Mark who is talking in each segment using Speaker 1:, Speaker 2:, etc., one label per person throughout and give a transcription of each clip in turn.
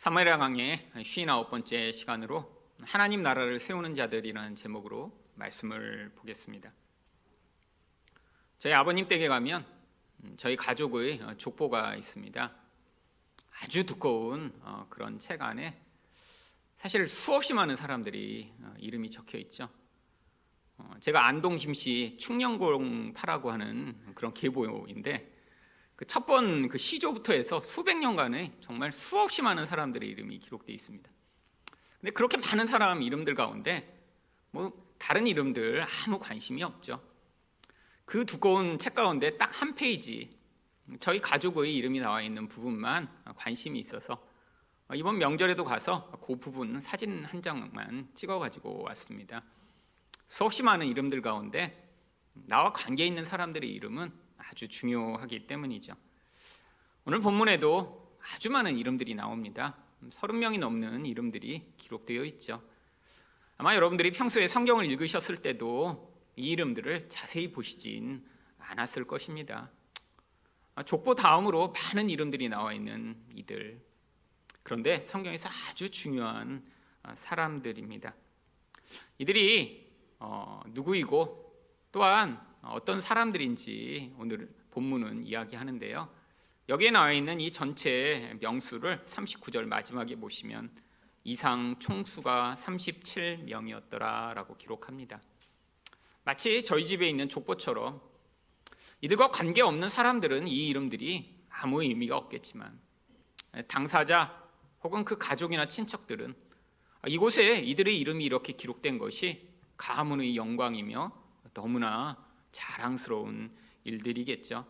Speaker 1: 사무엘하 강의 59번째 시간으로 하나님 나라를 세우는 자들이라는 제목으로 말씀을 보겠습니다. 저희 아버님 댁에 가면 저희 가족의 족보가 있습니다. 아주 두꺼운 어, 그런 책 안에 사실 수없이 많은 사람들이 어, 이름이 적혀 있죠. 어, 제가 안동 김씨 충령공파라고 하는 그런 계보인데 그 첫번 그 시조부터 해서 수백 년간에 정말 수없이 많은 사람들의 이름이 기록되어 있습니다. 근데 그렇게 많은 사람 이름들 가운데 뭐 다른 이름들 아무 관심이 없죠. 그 두꺼운 책 가운데 딱 한 페이지 저희 가족의 이름이 나와 있는 부분만 관심이 있어서 이번 명절에도 가서 그 부분 사진 한 장만 찍어 가지고 왔습니다. 수없이 많은 이름들 가운데 나와 관계 있는 사람들의 이름은 아주 중요하기 때문이죠. 오늘 본문에도 아주 많은 이름들이 나옵니다. 30명이 넘는 이름들이 기록되어 있죠. 아마 여러분들이 평소에 성경을 읽으셨을 때도 이 이름들을 자세히 보시진 않았을 것입니다. 족보 다음으로 많은 이름들이 나와 있는 이들. 그런데 성경에서 아주 중요한 사람들입니다. 이들이 어, 누구이고 또한 어떤 사람들인지 오늘 본문은 이야기하는데요. 여기에 나와 있는 이 전체 명수를 39절 마지막에 보시면 이상 총수가 37명이었더라라고 기록합니다. 마치 저희 집에 있는 족보처럼 이들과 관계없는 사람들은 이 이름들이 아무 의미가 없겠지만 당사자 혹은 그 가족이나 친척들은 이곳에 이들의 이름이 이렇게 기록된 것이 가문의 영광이며 너무나 자랑스러운 일들이겠죠.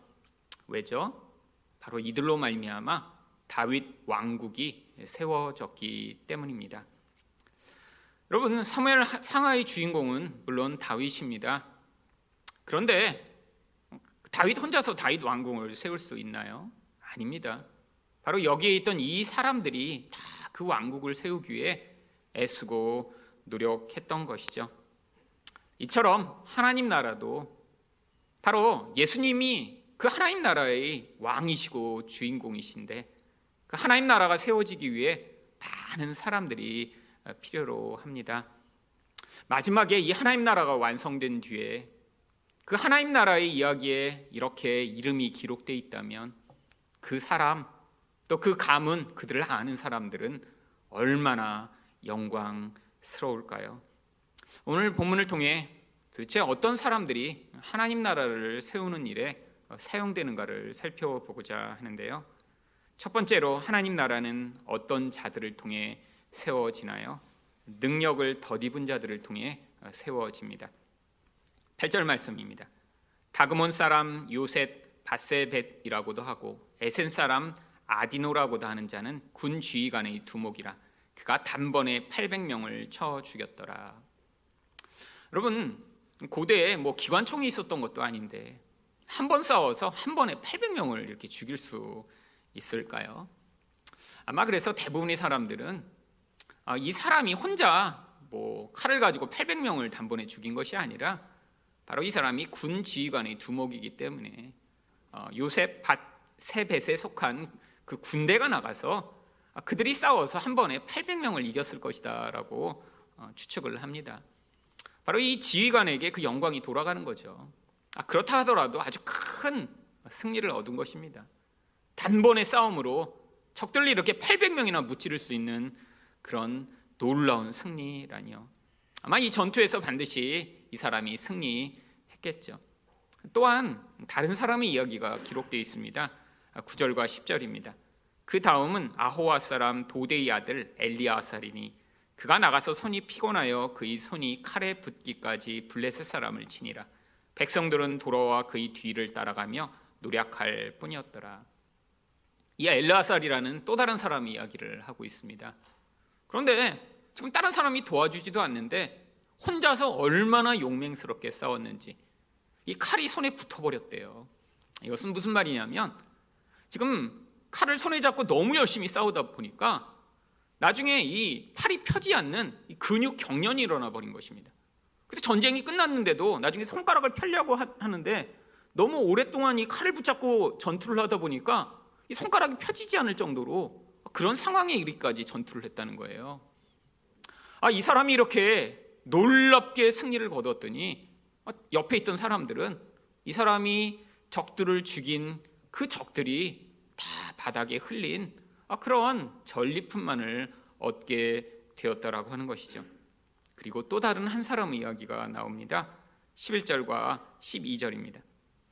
Speaker 1: 왜죠? 바로 이들로 말미암아 다윗 왕국이 세워졌기 때문입니다. 여러분 사무엘 상하의 주인공은 물론 다윗입니다. 그런데 다윗 혼자서 다윗 왕궁을 세울 수 있나요? 아닙니다. 바로 여기에 있던 이 사람들이 다 그 왕국을 세우기 위해 애쓰고 노력했던 것이죠. 이처럼 하나님 나라도 바로 예수님이 그 하나님 나라의 왕이시고 주인공이신데 그 하나님 나라가 세워지기 위해 많은 사람들이 필요로 합니다. 마지막에 이 하나님 나라가 완성된 뒤에 그 하나님 나라의 이야기에 이렇게 이름이 기록되어 있다면 그 사람 또 그 가문 그들을 아는 사람들은 얼마나 영광스러울까요? 오늘 본문을 통해 도대체 어떤 사람들이 하나님 나라를 세우는 일에 사용되는가를 살펴보고자 하는데요. 첫 번째로 하나님 나라는 어떤 자들을 통해 세워지나요? 능력을 덧입은 자들을 통해 세워집니다. 8절 말씀입니다. 다그몬 사람 요셋 바세벳이라고도 하고 에센 사람 아디노라고도 하는 자는 군 지휘관의 두목이라 그가 단번에 800명을 쳐 죽였더라. 여러분 고대에 뭐 기관총이 있었던 것도 아닌데 한 번 싸워서 한 번에 800명을 이렇게 죽일 수 있을까요? 아마 그래서 대부분의 사람들은 이 사람이 혼자 뭐 칼을 가지고 800명을 단번에 죽인 것이 아니라 바로 이 사람이 군 지휘관의 두목이기 때문에 어, 요셉 세벳에 속한 그 군대가 나가서 그들이 싸워서 한 번에 800명을 이겼을 것이다라고 어, 추측을 합니다. 바로 이 지휘관에게 그 영광이 돌아가는 거죠. 그렇다 하더라도 아주 큰 승리를 얻은 것입니다. 단번의 싸움으로 적들이 이렇게 800명이나 무찌를 수 있는 그런 놀라운 승리라니요. 아마 이 전투에서 반드시 이 사람이 승리했겠죠. 또한 다른 사람의 이야기가 기록되어 있습니다. 9절과 10절입니다. 그 다음은 아호와 사람 도데이 아들 엘리아살이니 그가 나가서 손이 피곤하여 그의 손이 칼에 붙기까지 블레셋 사람을 치니라. 백성들은 돌아와 그의 뒤를 따라가며 노력할 뿐이었더라. 이 엘라살이라는 또 다른 사람의 이야기를 하고 있습니다. 그런데 지금 다른 사람이 도와주지도 않는데 혼자서 얼마나 용맹스럽게 싸웠는지 이 칼이 손에 붙어버렸대요. 이것은 무슨 말이냐면 지금 칼을 손에 잡고 너무 열심히 싸우다 보니까 나중에 이 팔이 펴지 않는 근육 경련이 일어나 버린 것입니다. 그래서 전쟁이 끝났는데도 나중에 손가락을 펴려고 하는데 너무 오랫동안 이 칼을 붙잡고 전투를 하다 보니까 이 손가락이 펴지지 않을 정도로 그런 상황에 이르기까지 전투를 했다는 거예요. 아, 이 사람이 이렇게 놀랍게 승리를 거뒀더니 아, 옆에 있던 사람들은 이 사람이 적들을 죽인 그 적들이 다 바닥에 흘린 아, 그런 전리품만을 얻게 되었다라고 하는 것이죠. 그리고 또 다른 한 사람의 이야기가 나옵니다. 11절과 12절입니다.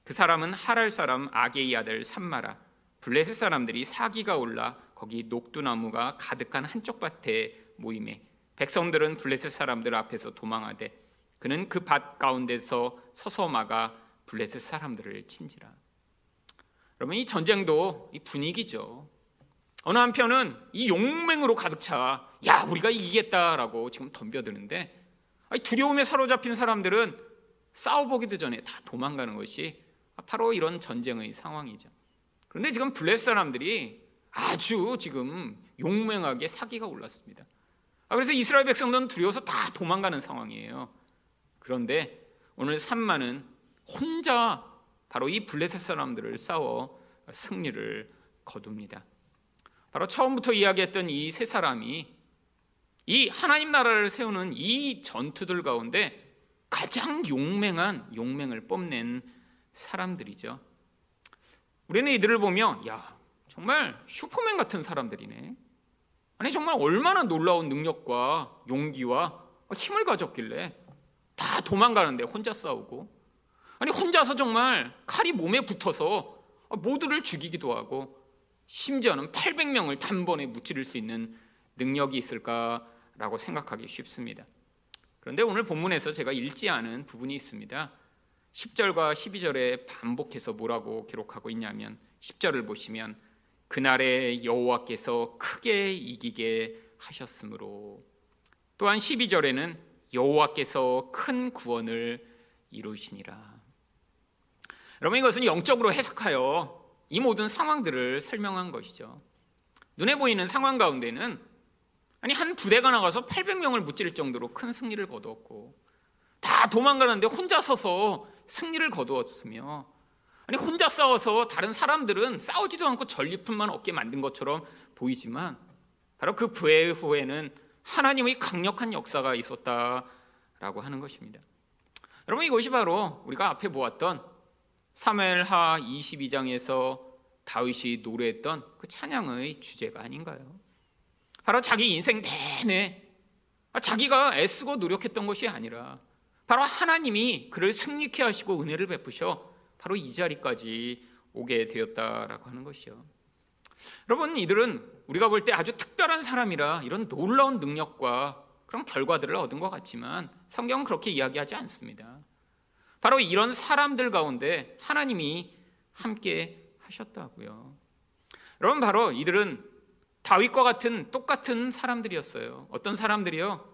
Speaker 1: 그 사람은 하랄 사람 아게이 아들 삼마라 블레셋 사람들이 사기가 올라 거기 녹두나무가 가득한 한쪽 밭에 모임에 백성들은 블레셋 사람들 앞에서 도망하되 그는 그 밭 가운데서 서서 막아 블레셋 사람들을 친지라. 그러면 이 전쟁도 이 분위기죠. 어느 한편은 이 용맹으로 가득 차, 야 우리가 이기겠다라고 지금 덤벼드는데 두려움에 사로잡힌 사람들은 싸워보기도 전에 다 도망가는 것이 바로 이런 전쟁의 상황이죠. 그런데 지금 블레셋 사람들이 아주 지금 용맹하게 사기가 올랐습니다. 아, 그래서 이스라엘 백성들은 두려워서 다 도망가는 상황이에요. 그런데 오늘 산마는 혼자 바로 이 블레셋 사람들을 싸워 승리를 거둡니다. 바로 처음부터 이야기했던 이 세 사람이 이 하나님 나라를 세우는 이 전투들 가운데 가장 용맹한 용맹을 뽐낸 사람들이죠. 우리는 이들을 보며 야 정말 슈퍼맨 같은 사람들이네. 아니 정말 얼마나 놀라운 능력과 용기와 힘을 가졌길래 다 도망가는데 혼자 싸우고 아니 혼자서 정말 칼이 몸에 붙어서 모두를 죽이기도 하고 심지어는 800명을 단번에 무찌를 수 있는 능력이 있을까라고 생각하기 쉽습니다. 그런데 오늘 본문에서 제가 읽지 않은 부분이 있습니다. 10절과 12절에 반복해서 뭐라고 기록하고 있냐면 10절을 보시면 그날에 여호와께서 크게 이기게 하셨으므로 또한 12절에는 여호와께서 큰 구원을 이루시니라. 여러분 이것은 영적으로 해석하여 이 모든 상황들을 설명한 것이죠. 눈에 보이는 상황 가운데는 아니 한 부대가 나가서 800명을 무찌를 정도로 큰 승리를 거두었고 다 도망가는데 혼자 서서 승리를 거두었으며 아니 혼자 싸워서 다른 사람들은 싸우지도 않고 전리품만 얻게 만든 것처럼 보이지만 바로 그 부의 후에는 하나님의 강력한 역사가 있었다라고 하는 것입니다. 여러분 이것이 바로 우리가 앞에 보았던 사무엘하 22장에서 다윗이 노래했던 그 찬양의 주제가 아닌가요? 바로 자기 인생 내내 자기가 애쓰고 노력했던 것이 아니라 바로 하나님이 그를 승리케 하시고 은혜를 베푸셔 바로 이 자리까지 오게 되었다라고 하는 것이요. 여러분 이들은 우리가 볼 때 아주 특별한 사람이라 이런 놀라운 능력과 그런 결과들을 얻은 것 같지만 성경은 그렇게 이야기하지 않습니다. 바로 이런 사람들 가운데 하나님이 함께 하셨다고요. 여러분 바로 이들은 다윗과 같은 똑같은 사람들이었어요. 어떤 사람들이요?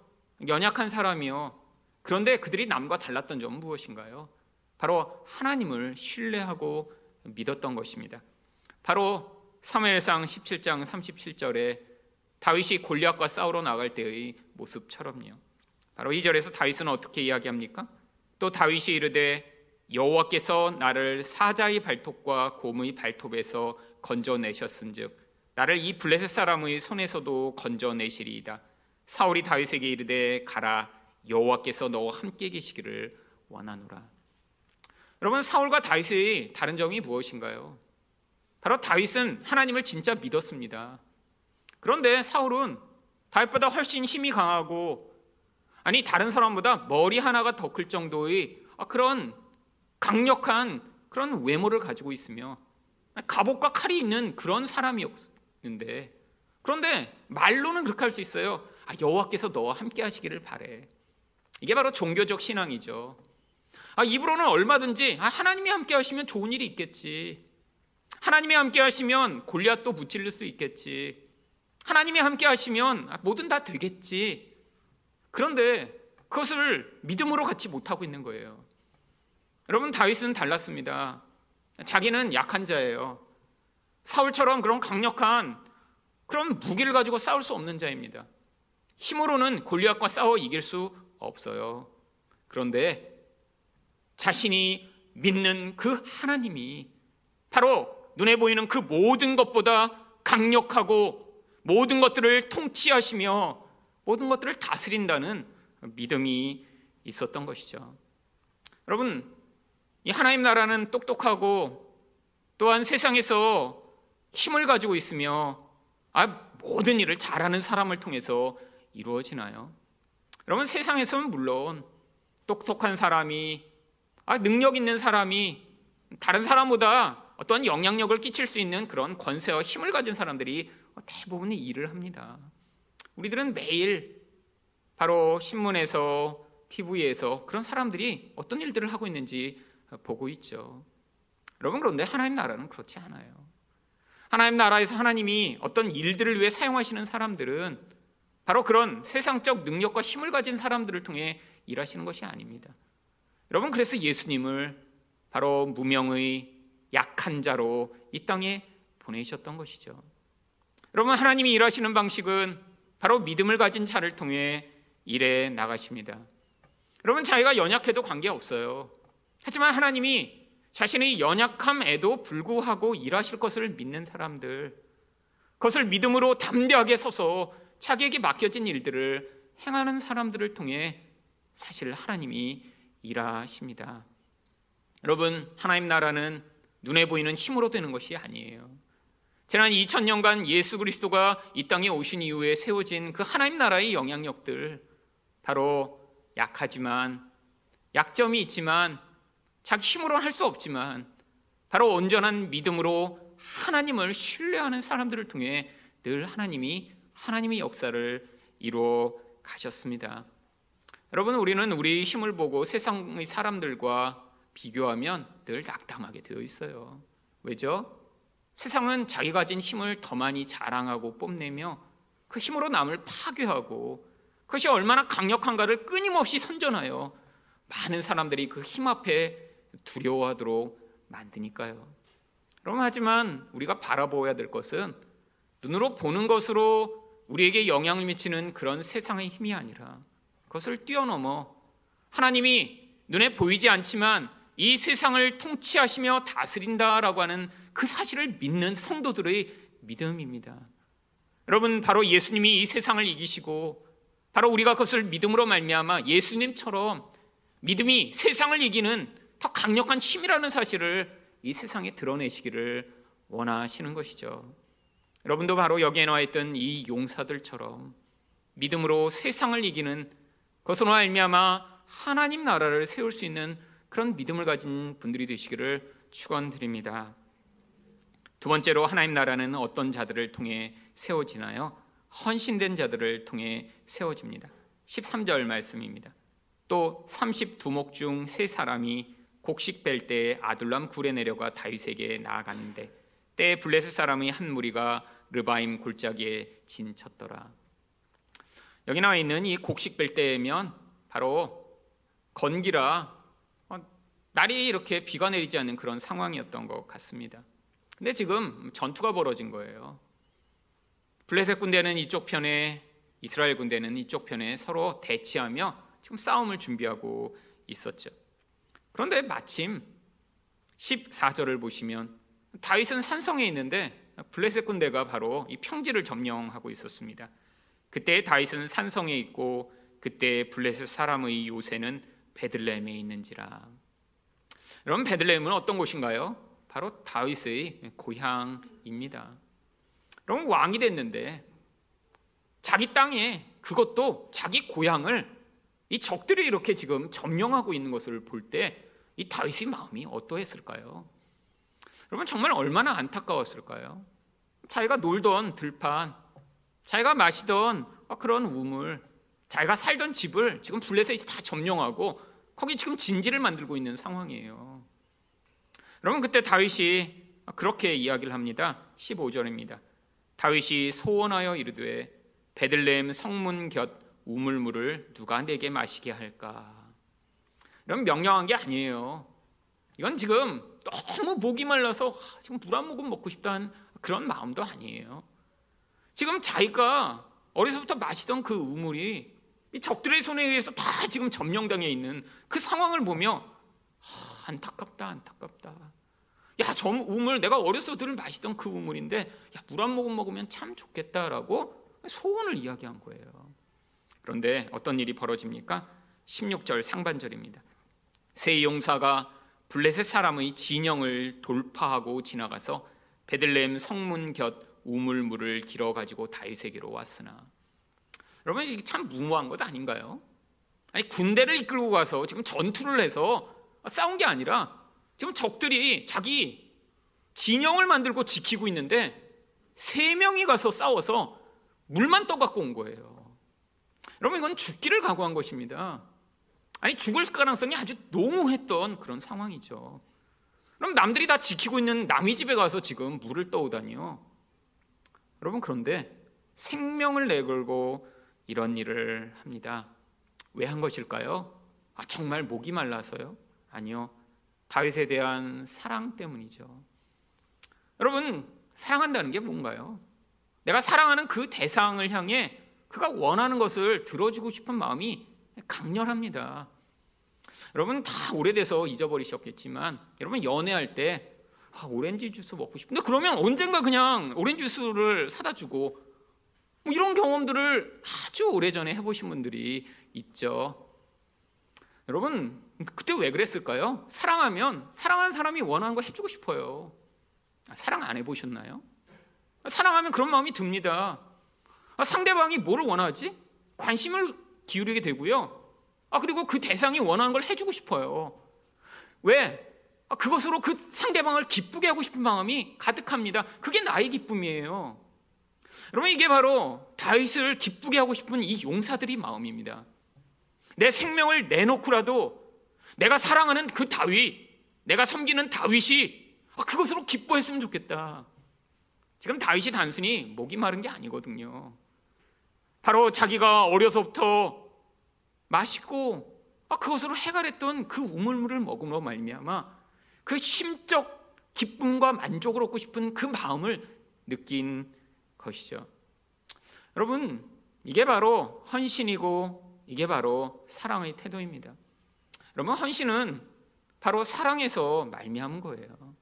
Speaker 1: 연약한 사람이요. 그런데 그들이 남과 달랐던 점은 무엇인가요? 바로 하나님을 신뢰하고 믿었던 것입니다. 바로 사무엘상 17장 37절에 다윗이 골리앗과 싸우러 나갈 때의 모습처럼요. 바로 이 절에서 다윗은 어떻게 이야기합니까? 또 다윗이 이르되 여호와께서 나를 사자의 발톱과 곰의 발톱에서 건져내셨은즉 나를 이 블레셋 사람의 손에서도 건져내시리이다. 사울이 다윗에게 이르되 가라 여호와께서 너와 함께 계시기를 원하노라. 여러분 사울과 다윗의 다른 점이 무엇인가요? 바로 다윗은 하나님을 진짜 믿었습니다. 그런데 사울은 다윗보다 훨씬 힘이 강하고 아니 다른 사람보다 머리 하나가 더 클 정도의 아, 그런 강력한 그런 외모를 가지고 있으며 갑옷과 칼이 있는 그런 사람이었는데 그런데 말로는 그렇게 할 수 있어요. 아, 여호와께서 너와 함께 하시기를 바래. 이게 바로 종교적 신앙이죠. 아, 입으로는 얼마든지 아, 하나님이 함께 하시면 좋은 일이 있겠지. 하나님이 함께 하시면 골리앗도 무찔릴 수 있겠지. 하나님이 함께 하시면 아, 뭐든 다 되겠지. 그런데 그것을 믿음으로 갖지 못하고 있는 거예요. 여러분 다윗은 달랐습니다. 자기는 약한 자예요. 사울처럼 그런 강력한 그런 무기를 가지고 싸울 수 없는 자입니다. 힘으로는 골리앗과 싸워 이길 수 없어요. 그런데 자신이 믿는 그 하나님이 바로 눈에 보이는 그 모든 것보다 강력하고 모든 것들을 통치하시며 모든 것들을 다스린다는 믿음이 있었던 것이죠. 여러분, 이 하나님 나라는 똑똑하고 또한 세상에서 힘을 가지고 있으며 아, 모든 일을 잘하는 사람을 통해서 이루어지나요? 여러분 세상에서는 물론 똑똑한 사람이 아, 능력 있는 사람이 다른 사람보다 어떤 영향력을 끼칠 수 있는 그런 권세와 힘을 가진 사람들이 대부분의 일을 합니다. 우리들은 매일 바로 신문에서 TV에서 그런 사람들이 어떤 일들을 하고 있는지 보고 있죠. 여러분 그런데 하나님 나라는 그렇지 않아요. 하나님 나라에서 하나님이 어떤 일들을 위해 사용하시는 사람들은 바로 그런 세상적 능력과 힘을 가진 사람들을 통해 일하시는 것이 아닙니다. 여러분 그래서 예수님을 바로 무명의 약한 자로 이 땅에 보내셨던 것이죠. 여러분 하나님이 일하시는 방식은 바로 믿음을 가진 자를 통해 일해 나가십니다. 여러분 자기가 연약해도 관계없어요. 하지만 하나님이 자신의 연약함에도 불구하고 일하실 것을 믿는 사람들, 그것을 믿음으로 담대하게 서서 자기에게 맡겨진 일들을 행하는 사람들을 통해 사실 하나님이 일하십니다. 여러분, 하나님 나라는 눈에 보이는 힘으로 되는 것이 아니에요. 지난 2000년간 예수 그리스도가 이 땅에 오신 이후에 세워진 그 하나님 나라의 영향력들, 바로 약하지만, 약점이 있지만, 자기 힘으로는 할 수 없지만 바로 온전한 믿음으로 하나님을 신뢰하는 사람들을 통해 늘 하나님이 하나님의 역사를 이루어 가셨습니다. 여러분 우리는 우리 힘을 보고 세상의 사람들과 비교하면 늘 낙담하게 되어 있어요. 왜죠? 세상은 자기 가진 힘을 더 많이 자랑하고 뽐내며 그 힘으로 남을 파괴하고 그것이 얼마나 강력한가를 끊임없이 선전하여 많은 사람들이 그 힘 앞에 두려워하도록 만드니까요. 그럼 하지만 우리가 바라보아야 될 것은 눈으로 보는 것으로 우리에게 영향을 미치는 그런 세상의 힘이 아니라 그것을 뛰어넘어 하나님이 눈에 보이지 않지만 이 세상을 통치하시며 다스린다라고 하는 그 사실을 믿는 성도들의 믿음입니다. 여러분 바로 예수님이 이 세상을 이기시고 바로 우리가 그것을 믿음으로 말미암아 예수님처럼 믿음이 세상을 이기는 더 강력한 힘이라는 사실을 이 세상에 드러내시기를 원하시는 것이죠. 여러분도 바로 여기에 나와 있던 이 용사들처럼 믿음으로 세상을 이기는 것으로 말미암아 하나님 나라를 세울 수 있는 그런 믿음을 가진 분들이 되시기를 축원드립니다. 두 번째로 하나님 나라는 어떤 자들을 통해 세워지나요? 헌신된 자들을 통해 세워집니다. 13절 말씀입니다. 또 32목 중 세 사람이 곡식 뺄 때 아둘람 굴에 내려가 다윗에게 나아갔는데 때 블레셋 사람의 한 무리가 르바임 골짜기에 진쳤더라. 여기 나와 있는 이 곡식 뺄 때면 바로 건기라 어, 날이 이렇게 비가 내리지 않는 그런 상황이었던 것 같습니다. 근데 지금 전투가 벌어진 거예요. 블레셋 군대는 이쪽 편에 이스라엘 군대는 이쪽 편에 서로 대치하며 지금 싸움을 준비하고 있었죠. 그런데 마침 14절을 보시면 다윗은 산성에 있는데 블레셋 군대가 바로 이 평지를 점령하고 있었습니다. 그때 다윗은 산성에 있고 그때 블레셋 사람의 요새는 베들레헴에 있는지라. 여러분 베들레헴은 어떤 곳인가요? 바로 다윗의 고향입니다. 여러분 왕이 됐는데 자기 땅에 그것도 자기 고향을 이 적들이 이렇게 지금 점령하고 있는 것을 볼 때 이 다윗의 마음이 어떠했을까요? 여러분 정말 얼마나 안타까웠을까요? 자기가 놀던 들판, 자기가 마시던 그런 우물, 자기가 살던 집을 지금 블레셋이 다 점령하고 거기 지금 진지를 만들고 있는 상황이에요. 여러분 그때 다윗이 그렇게 이야기를 합니다. 15절입니다. 다윗이 소원하여 이르되 베들레헴 성문 곁 우물물을 누가 내게 마시게 할까? 이런 명령한 게 아니에요. 이건 지금 너무 목이 말라서 지금 물 한 모금 먹고 싶다는 그런 마음도 아니에요. 지금 자기가 어려서부터 마시던 그 우물이 이 적들의 손에 의해서 다 지금 점령당해 있는 그 상황을 보며 아, 안타깝다 안타깝다 야, 저 우물 내가 어렸을 때늘 마시던 그 우물인데 야, 물 한 모금 먹으면 참 좋겠다라고 소원을 이야기한 거예요. 그런데 어떤 일이 벌어집니까? 16절 상반절입니다. 세 용사가 블레셋 사람의 진영을 돌파하고 지나가서 베들레헴 성문 곁 우물물을 길어 가지고 다윗에게로 왔으나 여러분 이게 참 무모한 것 아닌가요? 아니 군대를 이끌고 가서 지금 전투를 해서 싸운 게 아니라 지금 적들이 자기 진영을 만들고 지키고 있는데 세 명이 가서 싸워서 물만 떠갖고 온 거예요. 여러분 이건 죽기를 각오한 것입니다. 아니 죽을 가능성이 아주 농후했던 그런 상황이죠. 그럼 남들이 다 지키고 있는 남의 집에 가서 지금 물을 떠오다니요. 여러분 그런데 생명을 내걸고 이런 일을 합니다. 왜 한 것일까요? 아 정말 목이 말라서요? 아니요. 다윗에 대한 사랑 때문이죠. 여러분 사랑한다는 게 뭔가요? 내가 사랑하는 그 대상을 향해 그가 원하는 것을 들어주고 싶은 마음이 강렬합니다. 여러분 다 오래돼서 잊어버리셨겠지만 여러분 연애할 때 아, 오렌지 주스 먹고 싶은데 그러면 언젠가 그냥 오렌지 주스를 사다 주고 뭐 이런 경험들을 아주 오래전에 해보신 분들이 있죠. 여러분 그때 왜 그랬을까요? 사랑하면 사랑하는 사람이 원하는 거 해주고 싶어요. 아, 사랑 안 해보셨나요? 사랑하면 그런 마음이 듭니다. 아, 상대방이 뭐를 원하지? 관심을 기울이게 되고요. 아, 그리고 그 대상이 원하는 걸 해주고 싶어요. 왜? 아, 그것으로 그 상대방을 기쁘게 하고 싶은 마음이 가득합니다. 그게 나의 기쁨이에요. 여러분, 이게 바로 다윗을 기쁘게 하고 싶은 이 용사들이 마음입니다. 내 생명을 내놓고라도 내가 사랑하는 그 다윗, 내가 섬기는 다윗이 아, 그것으로 기뻐했으면 좋겠다. 지금 다윗이 단순히 목이 마른 게 아니거든요. 바로 자기가 어려서부터 마시고 아, 그것으로 해갈했던 그 우물물을 먹음으로 말미암아 그 심적 기쁨과 만족을 얻고 싶은 그 마음을 느낀 것이죠. 여러분, 이게 바로 헌신이고 이게 바로 사랑의 태도입니다. 여러분, 헌신은 바로 사랑에서 말미암은 거예요.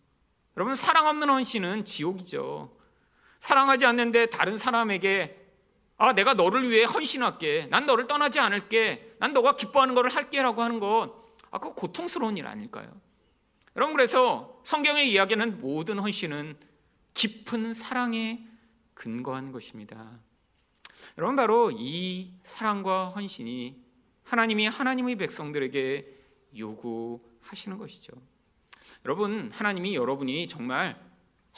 Speaker 1: 여러분, 사랑 없는 헌신은 지옥이죠. 사랑하지 않는데 다른 사람에게 아, 내가 너를 위해 헌신할게. 난 너를 떠나지 않을게. 난 너가 기뻐하는 것을 할게라고 하는 것. 아, 그 고통스러운 일 아닐까요? 여러분 그래서 성경의 이야기는 모든 헌신은 깊은 사랑에 근거한 것입니다. 여러분 바로 이 사랑과 헌신이 하나님이 하나님의 백성들에게 요구하시는 것이죠. 여러분 하나님이 여러분이 정말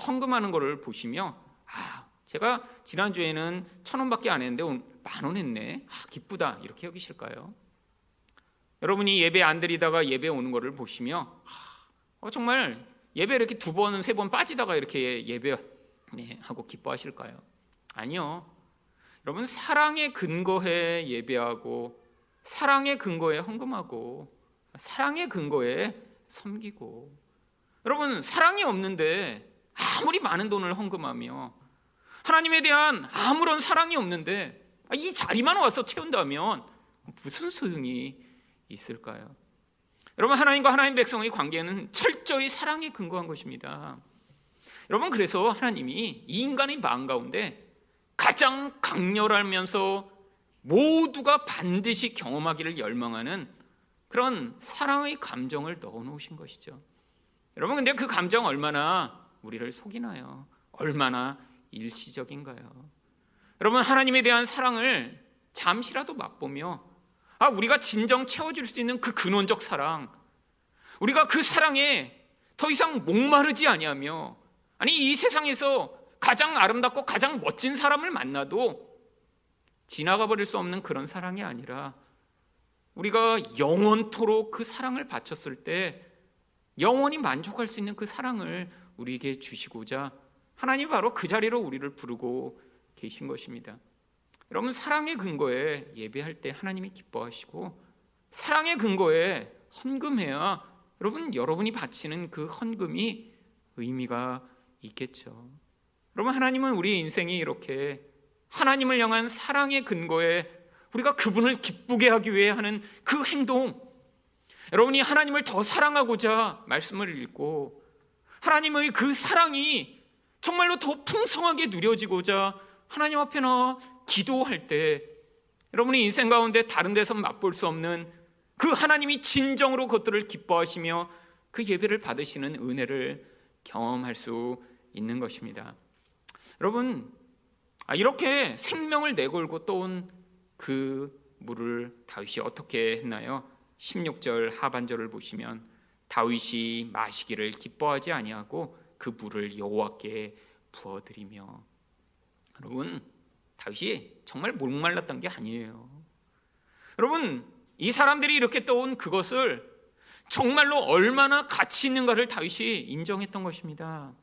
Speaker 1: 헌금하는 것을 보시며 아 제가 지난 주에는 천 원밖에 안 했는데 만원 했네. 아, 기쁘다. 이렇게 여기실까요? 여러분이 예배 안 드리다가 예배 오는 것을 보시며 아, 어, 정말 예배 이렇게 두 번, 세 번 빠지다가 이렇게 예배 네, 하고 기뻐하실까요? 아니요. 여러분 사랑의 근거에 예배하고 사랑의 근거에 헌금하고 사랑의 근거에 섬기고 여러분 사랑이 없는데 아무리 많은 돈을 헌금하며 하나님에 대한 아무런 사랑이 없는데 이 자리만 와서 채운다면 무슨 소용이 있을까요? 여러분 하나님과 하나님 백성의 관계는 철저히 사랑에 근거한 것입니다. 여러분 그래서 하나님이 이 인간의 마음 가운데 가장 강렬하면서 모두가 반드시 경험하기를 열망하는 그런 사랑의 감정을 넣어 놓으신 것이죠. 여러분 근데 그 감정 얼마나 우리를 속이나요? 얼마나 일시적인가요? 여러분 하나님에 대한 사랑을 잠시라도 맛보며 아 우리가 진정 채워줄 수 있는 그 근원적 사랑 우리가 그 사랑에 더 이상 목마르지 아니하며 아니 이 세상에서 가장 아름답고 가장 멋진 사람을 만나도 지나가 버릴 수 없는 그런 사랑이 아니라 우리가 영원토록 그 사랑을 바쳤을 때 영원히 만족할 수 있는 그 사랑을 우리에게 주시고자 하나님 바로 그 자리로 우리를 부르고 계신 것입니다. 여러분 사랑의 근거에 예배할 때 하나님이 기뻐하시고 사랑의 근거에 헌금해야 여러분 여러분이 바치는 그 헌금이 의미가 있겠죠. 여러분 하나님은 우리 인생이 이렇게 하나님을 향한 사랑의 근거에 우리가 그분을 기쁘게 하기 위해 하는 그 행동 여러분이 하나님을 더 사랑하고자 말씀을 읽고 하나님의 그 사랑이 정말로 더 풍성하게 누려지고자 하나님 앞에 나 기도할 때 여러분의 인생 가운데 다른 데서 맛볼 수 없는 그 하나님이 진정으로 그것들을 기뻐하시며 그 예배를 받으시는 은혜를 경험할 수 있는 것입니다. 여러분, 아, 이렇게 생명을 내걸고 떠온 그 물을 다윗이 어떻게 했나요? 16절 하반절을 보시면 다윗이 마시기를 기뻐하지 아니하고 그 물을 여호와께 부어드리며 여러분 다윗이 정말 목말랐던 게 아니에요. 여러분 이 사람들이 이렇게 떠온 그것을 정말로 얼마나 가치 있는가를 다윗이 인정했던 것입니다.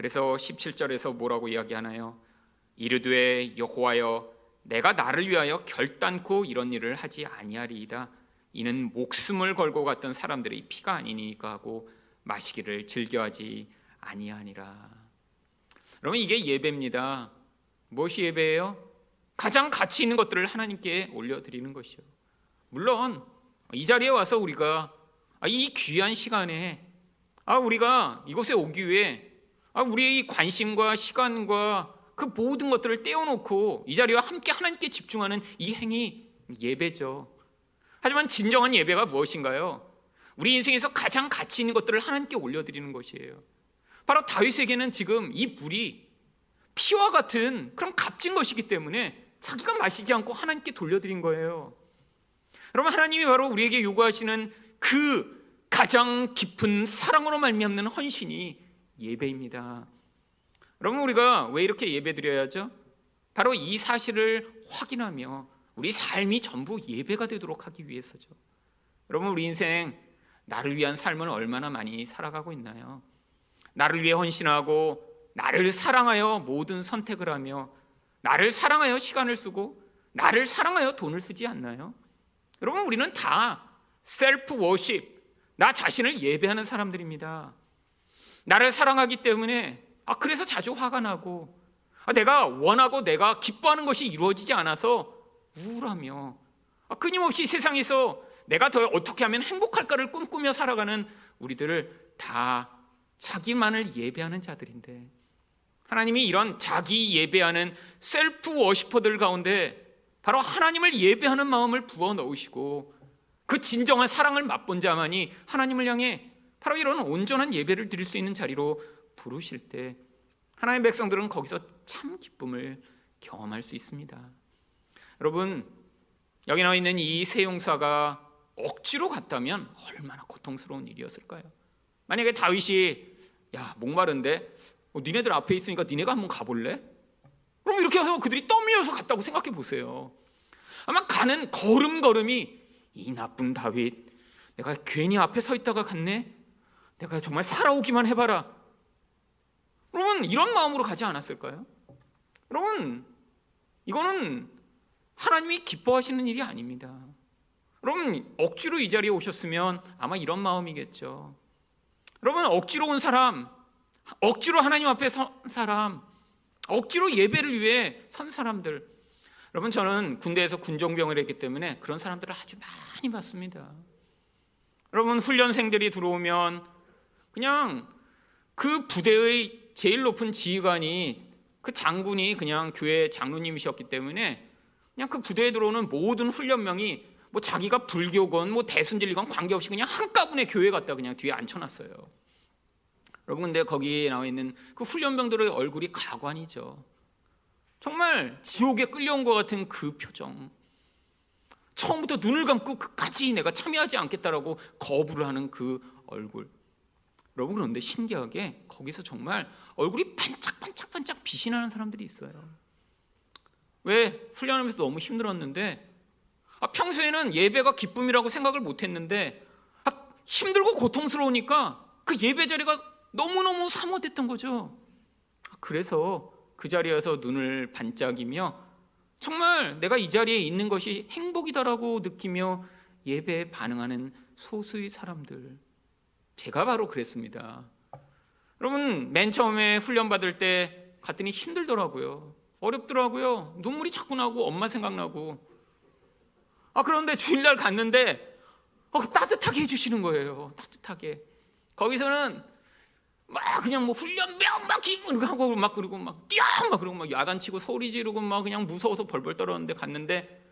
Speaker 1: 그래서 17절에서 뭐라고 이야기하나요? 이르되 여호와여 내가 나를 위하여 결단코 이런 일을 하지 아니하리이다. 이는 목숨을 걸고 갔던 사람들의 피가 아니니까 하고 마시기를 즐겨하지 아니하니라. 여러분 이게 예배입니다. 무엇이 예배예요? 가장 가치 있는 것들을 하나님께 올려드리는 것이요. 물론 이 자리에 와서 우리가 아, 이 귀한 시간에 아 우리가 이곳에 오기 위해 아 우리의 관심과 시간과 그 모든 것들을 떼어놓고 이 자리와 함께 하나님께 집중하는 이 행위 예배죠. 하지만 진정한 예배가 무엇인가요? 우리 인생에서 가장 가치 있는 것들을 하나님께 올려드리는 것이에요. 바로 다윗에게는 지금 이 물이 피와 같은 그런 값진 것이기 때문에 자기가 마시지 않고 하나님께 돌려드린 거예요. 여러분 하나님이 바로 우리에게 요구하시는 그 가장 깊은 사랑으로 말미암는 헌신이 예배입니다. 여러분 우리가 왜 이렇게 예배드려야죠? 바로 이 사실을 확인하며 우리 삶이 전부 예배가 되도록 하기 위해서죠. 여러분 우리 인생 나를 위한 삶을 얼마나 많이 살아가고 있나요? 나를 위해 헌신하고 나를 사랑하여 모든 선택을 하며 나를 사랑하여 시간을 쓰고 나를 사랑하여 돈을 쓰지 않나요? 여러분 우리는 다 셀프 워십 나 자신을 예배하는 사람들입니다. 나를 사랑하기 때문에 아, 그래서 자주 화가 나고 아, 내가 원하고 내가 기뻐하는 것이 이루어지지 않아서 우울하며 아, 끊임없이 세상에서 내가 더 어떻게 하면 행복할까를 꿈꾸며 살아가는 우리들을 다 자기만을 예배하는 자들인데 하나님이 이런 자기 예배하는 셀프 워시퍼들 가운데 바로 하나님을 예배하는 마음을 부어 넣으시고 그 진정한 사랑을 맛본 자만이 하나님을 향해 바로 이런 온전한 예배를 드릴 수 있는 자리로 부르실 때 하나님의 백성들은 거기서 참 기쁨을 경험할 수 있습니다. 여러분 여기 나와 있는 이 세 용사가 억지로 갔다면 얼마나 고통스러운 일이었을까요? 만약에 다윗이 야 목마른데 어, 니네들 앞에 있으니까 니네가 한번 가볼래? 그럼 이렇게 해서 그들이 떠밀려서 갔다고 생각해 보세요. 아마 가는 걸음걸음이 이 나쁜 다윗 내가 괜히 앞에 서 있다가 갔네. 내가 정말 살아오기만 해봐라. 여러분 이런 마음으로 가지 않았을까요? 여러분 이거는 하나님이 기뻐하시는 일이 아닙니다. 여러분 억지로 이 자리에 오셨으면 아마 이런 마음이겠죠. 여러분 억지로 온 사람, 억지로 하나님 앞에 선 사람, 억지로 예배를 위해 선 사람들. 여러분 저는 군대에서 군종병을 했기 때문에 그런 사람들을 아주 많이 봤습니다. 여러분 훈련생들이 들어오면 그냥 그 부대의 제일 높은 지휘관이 그 장군이 그냥 교회 장로님이셨기 때문에 그냥 그 부대에 들어오는 모든 훈련명이 뭐 자기가 불교건 뭐 대순진리건 관계없이 그냥 한가분에 교회 갔다 그냥 뒤에 앉혀놨어요. 여러분 근데 거기 나와 있는 그 훈련병들의 얼굴이 가관이죠. 정말 지옥에 끌려온 것 같은 그 표정. 처음부터 눈을 감고 끝까지 내가 참여하지 않겠다라고 거부를 하는 그 얼굴. 여러분 그런데 신기하게 거기서 정말 얼굴이 반짝반짝반짝 빛이 나는 사람들이 있어요. 왜 훈련하면서 너무 힘들었는데 아, 평소에는 예배가 기쁨이라고 생각을 못했는데 아, 힘들고 고통스러우니까 그 예배 자리가 너무너무 사모됐던 거죠. 아, 그래서 그 자리에서 눈을 반짝이며 정말 내가 이 자리에 있는 것이 행복이다라고 느끼며 예배에 반응하는 소수의 사람들. 제가 바로 그랬습니다. 여러분 맨 처음에 훈련 받을 때 갔더니 힘들더라고요. 어렵더라고요. 눈물이 자꾸 나고 엄마 생각나고. 아 그런데 주일날 갔는데 어, 따뜻하게 해주시는 거예요. 따뜻하게. 거기서는 막 그냥 뭐 훈련병 막 기분 하고 막 그리고 막 뛰어 막 그러고 막 야단치고 소리 지르고 막 그냥 무서워서 벌벌 떨었는데 갔는데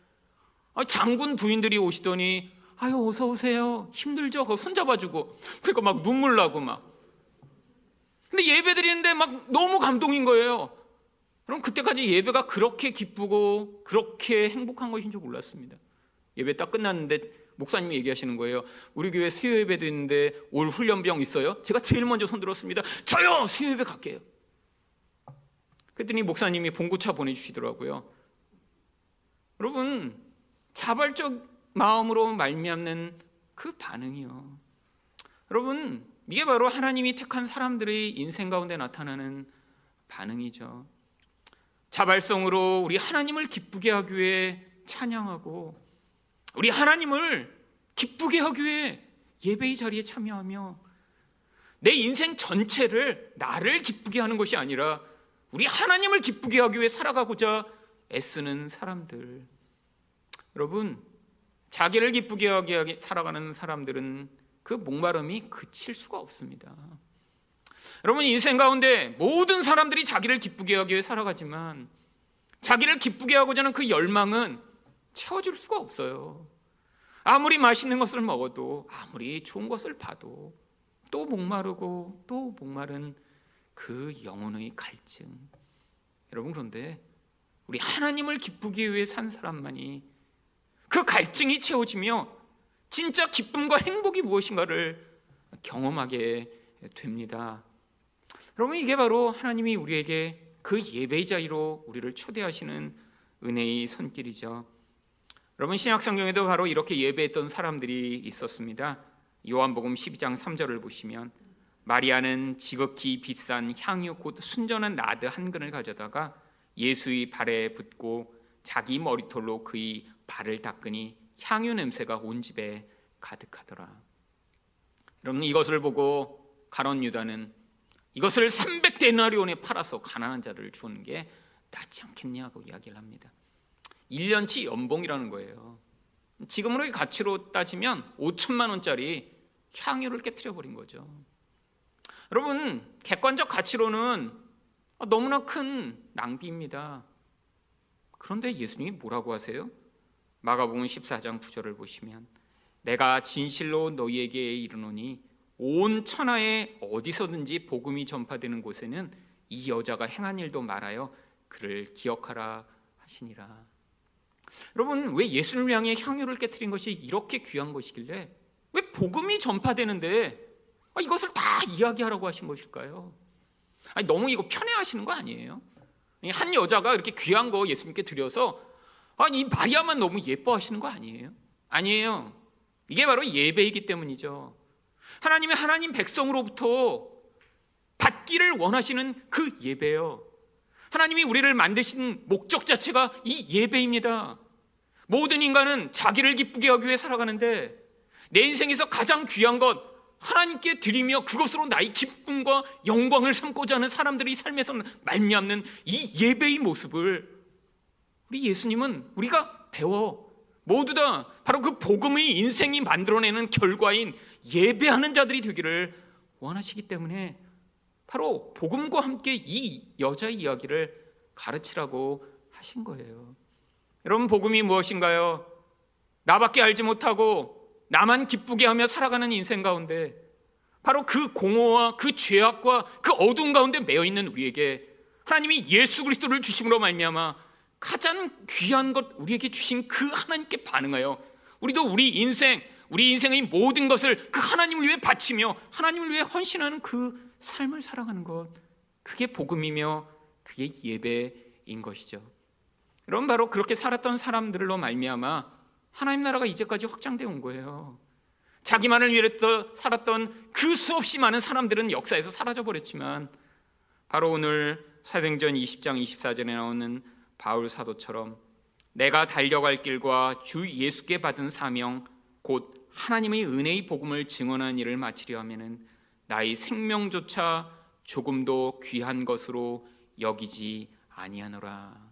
Speaker 1: 아, 장군 부인들이 오시더니 아유 어서 오세요 힘들죠? 그 손잡아주고 그러니까 막 눈물 나고 막 근데 예배 드리는데 막 너무 감동인 거예요. 그럼 그때까지 예배가 그렇게 기쁘고 그렇게 행복한 것인 줄 몰랐습니다. 예배 딱 끝났는데 목사님이 얘기하시는 거예요. 우리 교회 수요 예배도 있는데 올 훈련병 있어요? 제가 제일 먼저 손 들었습니다. 저요 수요 예배 갈게요. 그랬더니 목사님이 봉고차 보내주시더라고요. 여러분 자발적 마음으로 말미암는 그 반응이요. 여러분 이게 바로 하나님이 택한 사람들의 인생 가운데 나타나는 반응이죠. 자발성으로 우리 하나님을 기쁘게 하기 위해 찬양하고 우리 하나님을 기쁘게 하기 위해 예배의 자리에 참여하며 내 인생 전체를 나를 기쁘게 하는 것이 아니라 우리 하나님을 기쁘게 하기 위해 살아가고자 애쓰는 사람들. 여러분, 자기를 기쁘게 하게 살아가는 사람들은 그 목마름이 그칠 수가 없습니다. 여러분 인생 가운데 모든 사람들이 자기를 기쁘게 하기 위해 살아가지만 자기를 기쁘게 하고자 하는 그 열망은 채워줄 수가 없어요. 아무리 맛있는 것을 먹어도 아무리 좋은 것을 봐도 또 목마르고 또 목마른 그 영혼의 갈증. 여러분 그런데 우리 하나님을 기쁘기 위해 산 사람만이 그 갈증이 채워지며 진짜 기쁨과 행복이 무엇인가를 경험하게 됩니다. 여러분 이게 바로 하나님이 우리에게 그 예배의 자리로 우리를 초대하시는 은혜의 손길이죠. 여러분 신약 성경에도 바로 이렇게 예배했던 사람들이 있었습니다. 요한복음 12장 3절을 보시면 마리아는 지극히 비싼 향유 곧 순전한 나드 한 근을 가져다가 예수의 발에 붓고 자기 머리털로 그의 발을 닦으니 향유 냄새가 온 집에 가득하더라. 여러분 이것을 보고 가론 유다는 이것을 300데나리온에 팔아서 가난한 자를 주는 게 낫지 않겠냐고 이야기를 합니다. 1년치 연봉이라는 거예요. 지금으로의 가치로 따지면 5천만 원짜리 향유를 깨뜨려 버린 거죠. 여러분 객관적 가치로는 너무나 큰 낭비입니다. 그런데 예수님이 뭐라고 하세요? 마가복음 14장 9절을 보시면 내가 진실로 너희에게 이르노니 온 천하에 어디서든지 복음이 전파되는 곳에는 이 여자가 행한 일도 말하여 그를 기억하라 하시니라. 여러분 왜 예수를 향해 향유를 깨뜨린 것이 이렇게 귀한 것이길래 왜 복음이 전파되는데 아, 이것을 다 이야기하라고 하신 것일까요? 아니, 너무 이거 편애하시는 거 아니에요? 한 여자가 이렇게 귀한 거 예수님께 드려서 아니 마리아만 너무 예뻐하시는 거 아니에요? 아니에요. 이게 바로 예배이기 때문이죠. 하나님의 하나님 백성으로부터 받기를 원하시는 그 예배요. 하나님이 우리를 만드신 목적 자체가 이 예배입니다. 모든 인간은 자기를 기쁘게 하기 위해 살아가는데 내 인생에서 가장 귀한 것 하나님께 드리며 그것으로 나의 기쁨과 영광을 삼고자 하는 사람들의 삶에서 말미암는 이 예배의 모습을 우리 예수님은 우리가 배워 모두 다 바로 그 복음의 인생이 만들어내는 결과인 예배하는 자들이 되기를 원하시기 때문에 바로 복음과 함께 이 여자의 이야기를 가르치라고 하신 거예요. 여러분 복음이 무엇인가요? 나밖에 알지 못하고 나만 기쁘게 하며 살아가는 인생 가운데 바로 그 공허와 그 죄악과 그 어두운 가운데 매여 있는 우리에게 하나님이 예수 그리스도를 주심으로 말미암아 가장 귀한 것 우리에게 주신 그 하나님께 반응하여 우리도 우리 인생, 우리 인생의 모든 것을 그 하나님을 위해 바치며 하나님을 위해 헌신하는 그 삶을 살아가는 것. 그게 복음이며 그게 예배인 것이죠. 여러분 바로 그렇게 살았던 사람들로 말미암아 하나님 나라가 이제까지 확장되어 온 거예요. 자기만을 위해 살았던 그 수없이 많은 사람들은 역사에서 사라져 버렸지만 바로 오늘 사도행전 20장 24절에 나오는 바울 사도처럼 내가 달려갈 길과 주 예수께 받은 사명 곧 하나님의 은혜의 복음을 증언한 일을 마치려 하면은 나의 생명조차 조금도 귀한 것으로 여기지 아니하노라.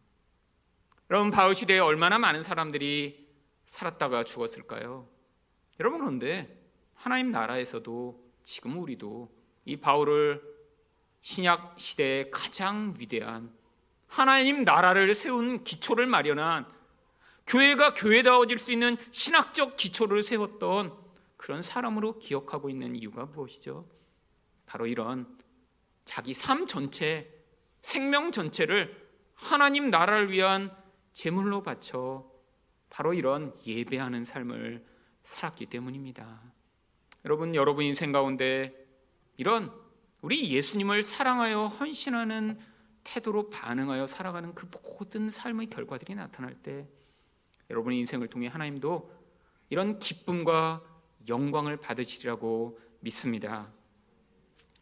Speaker 1: 여러분 바울 시대에 얼마나 많은 사람들이 살았다가 죽었을까요? 여러분 그런데 하나님 나라에서도 지금 우리도 이 바울을 신약 시대의 가장 위대한 하나님 나라를 세운 기초를 마련한 교회가 교회다워질 수 있는 신학적 기초를 세웠던 그런 사람으로 기억하고 있는 이유가 무엇이죠? 바로 이런 자기 삶 전체, 생명 전체를 하나님 나라를 위한 제물로 바쳐 바로 이런 예배하는 삶을 살았기 때문입니다. 여러분, 여러분 인생 가운데 이런 우리 예수님을 사랑하여 헌신하는 태도로 반응하여 살아가는 그 모든 삶의 결과들이 나타날 때 여러분의 인생을 통해 하나님도 이런 기쁨과 영광을 받으시리라고 믿습니다.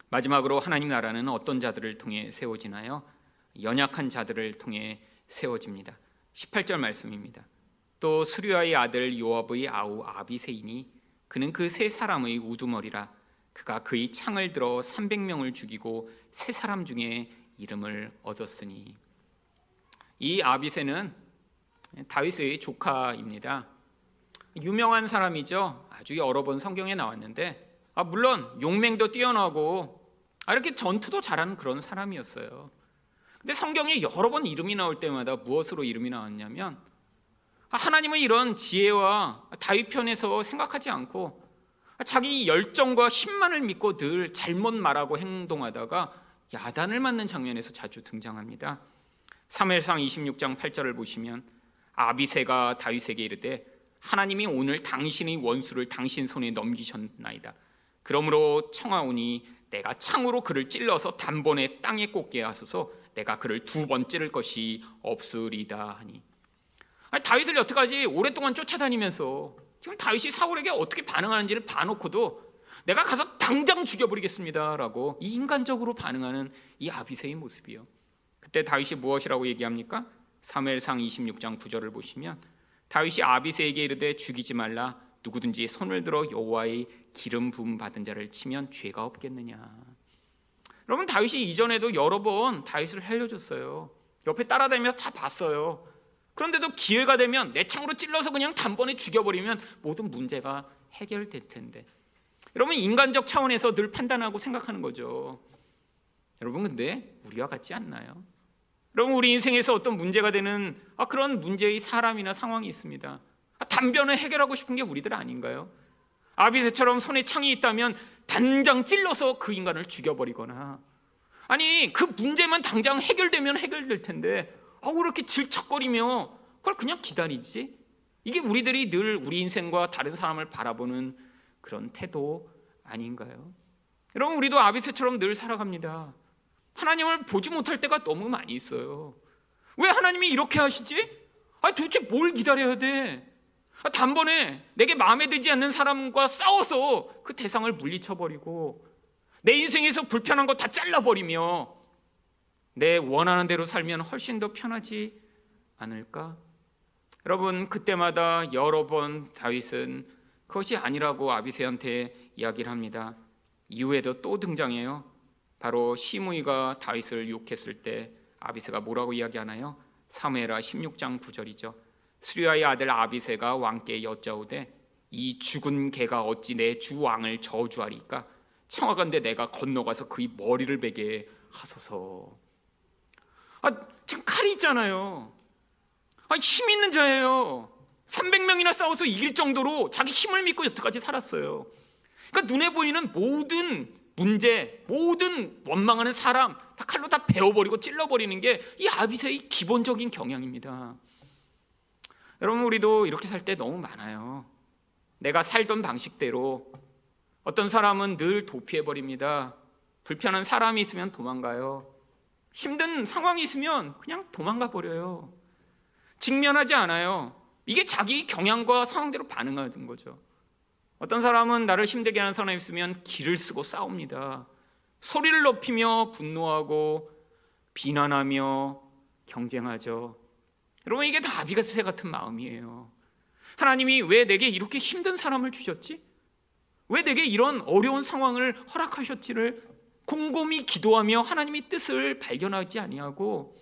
Speaker 1: 마지막으로 하나님 나라는 어떤 자들을 통해 세워지나요? 연약한 자들을 통해 세워집니다. 18절 말씀입니다. 또 수리아의 아들 요압의 아우 아비세이니 그는 그 세 사람의 우두머리라 그가 그의 창을 들어 300명을 죽이고 세 사람 중에 이름을 얻었으니 이 아비세는 다윗의 조카입니다. 유명한 사람이죠. 아주 여러 번 성경에 나왔는데 아, 물론 용맹도 뛰어나고 아, 이렇게 전투도 잘하는 그런 사람이었어요. 근데 성경에 여러 번 이름이 나올 때마다 무엇으로 이름이 나왔냐면 아, 하나님은 이런 지혜와 다윗 편에서 생각하지 않고 자기 열정과 힘만을 믿고 늘 잘못 말하고 행동하다가 야단을 맞는 장면에서 자주 등장합니다. 3회상 26장 8절을 보시면 아비세가 다윗에게 이르되 하나님이 오늘 당신의 원수를 당신 손에 넘기셨나이다. 그러므로 청하오니 내가 창으로 그를 찔러서 단번에 땅에 꽂게 하소서 내가 그를 두 번 찌를 것이 없으리다 하니 아니, 다윗을 여태까지 오랫동안 쫓아다니면서 지금 다윗이 사울에게 어떻게 반응하는지를 봐놓고도 내가 가서 당장 죽여버리겠습니다라고 이 인간적으로 반응하는 이 아비세의 모습이요. 그때 다윗이 무엇이라고 얘기합니까? 사무엘상 26장 9절을 보시면 다윗이 아비세에게 이르되 죽이지 말라 누구든지 손을 들어 여호와의 기름 부음 받은 자를 치면 죄가 없겠느냐. 여러분 다윗이 이전에도 여러 번 다윗을 살려줬어요. 옆에 따라다니면서 다 봤어요. 그런데도 기회가 되면 내 창으로 찔러서 그냥 단번에 죽여버리면 모든 문제가 해결될 텐데. 여러분 인간적 차원에서 늘 판단하고 생각하는 거죠. 여러분 근데 우리와 같지 않나요? 여러분 우리 인생에서 어떤 문제가 되는 아, 그런 문제의 사람이나 상황이 있습니다. 아, 단변을 해결하고 싶은 게 우리들 아닌가요? 아비세처럼 손에 창이 있다면 단장 찔러서 그 인간을 죽여버리거나 아니 그 문제만 당장 해결되면 해결될 텐데 아, 왜 이렇게 질척거리며 그걸 그냥 기다리지? 이게 우리들이 늘 우리 인생과 다른 사람을 바라보는 그런 태도 아닌가요? 여러분 우리도 아비세처럼 늘 살아갑니다. 하나님을 보지 못할 때가 너무 많이 있어요. 왜 하나님이 이렇게 하시지? 아, 도대체 뭘 기다려야 돼? 아, 단번에 내게 마음에 들지 않는 사람과 싸워서 그 대상을 물리쳐버리고 내 인생에서 불편한 거 다 잘라버리며 내 원하는 대로 살면 훨씬 더 편하지 않을까? 여러분 그때마다 여러 번 다윗은 그것이 아니라고 아비세한테 이야기를 합니다. 이후에도 또 등장해요. 바로 시므이가 다윗을 욕했을 때 아비세가 뭐라고 이야기하나요? 사무엘하 16장 9절이죠. 수리아의 아들 아비세가 왕께 여짜오되 이 죽은 개가 어찌 내 주 왕을 저주하리까? 청하건대 내가 건너가서 그의 머리를 베게 하소서. 아, 지금 칼이 있잖아요. 아, 힘 있는 자예요. 300명이나 싸워서 이길 정도로 자기 힘을 믿고 여태까지 살았어요. 그러니까 눈에 보이는 모든 문제, 모든 원망하는 사람 다 칼로 다 베어버리고 찔러버리는 게 이 아비세의 기본적인 경향입니다. 여러분 우리도 이렇게 살 때 너무 많아요. 내가 살던 방식대로 어떤 사람은 늘 도피해 버립니다. 불편한 사람이 있으면 도망가요. 힘든 상황이 있으면 그냥 도망가 버려요. 직면하지 않아요. 이게 자기 경향과 상황대로 반응하는 거죠. 어떤 사람은 나를 힘들게 하는 사람이 있으면 길을 쓰고 싸웁니다. 소리를 높이며 분노하고 비난하며 경쟁하죠. 여러분 이게 다 아비가스 같은 마음이에요. 하나님이 왜 내게 이렇게 힘든 사람을 주셨지? 왜 내게 이런 어려운 상황을 허락하셨지를 곰곰이 기도하며 하나님의 뜻을 발견하지 아니하고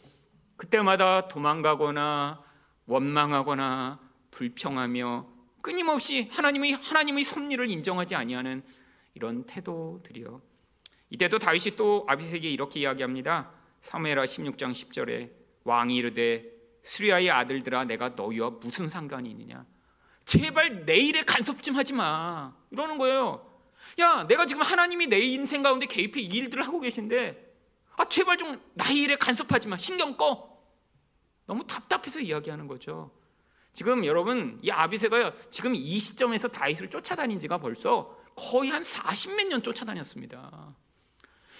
Speaker 1: 그때마다 도망가거나 원망하거나 불평하며 끊임없이 하나님의 하나님의 섭리를 인정하지 아니하는 이런 태도들이요. 이때도 다윗이 또 아비세에게 이렇게 이야기합니다. 사무엘하 16장 10절에 왕이 이르되 수리아의 아들들아 내가 너희와 무슨 상관이 있느냐? 제발 내 일에 간섭 좀 하지 마. 이러는 거예요. 야 내가 지금 하나님이 내 인생 가운데 개입해 이 일들을 하고 계신데 아 제발 좀 나의 일에 간섭하지 마. 신경 꺼 너무 답답해서 이야기하는 거죠 지금 여러분 이 아비세가 지금 이 시점에서 다윗을 쫓아다닌 지가 벌써 거의 한 40몇 년 쫓아다녔습니다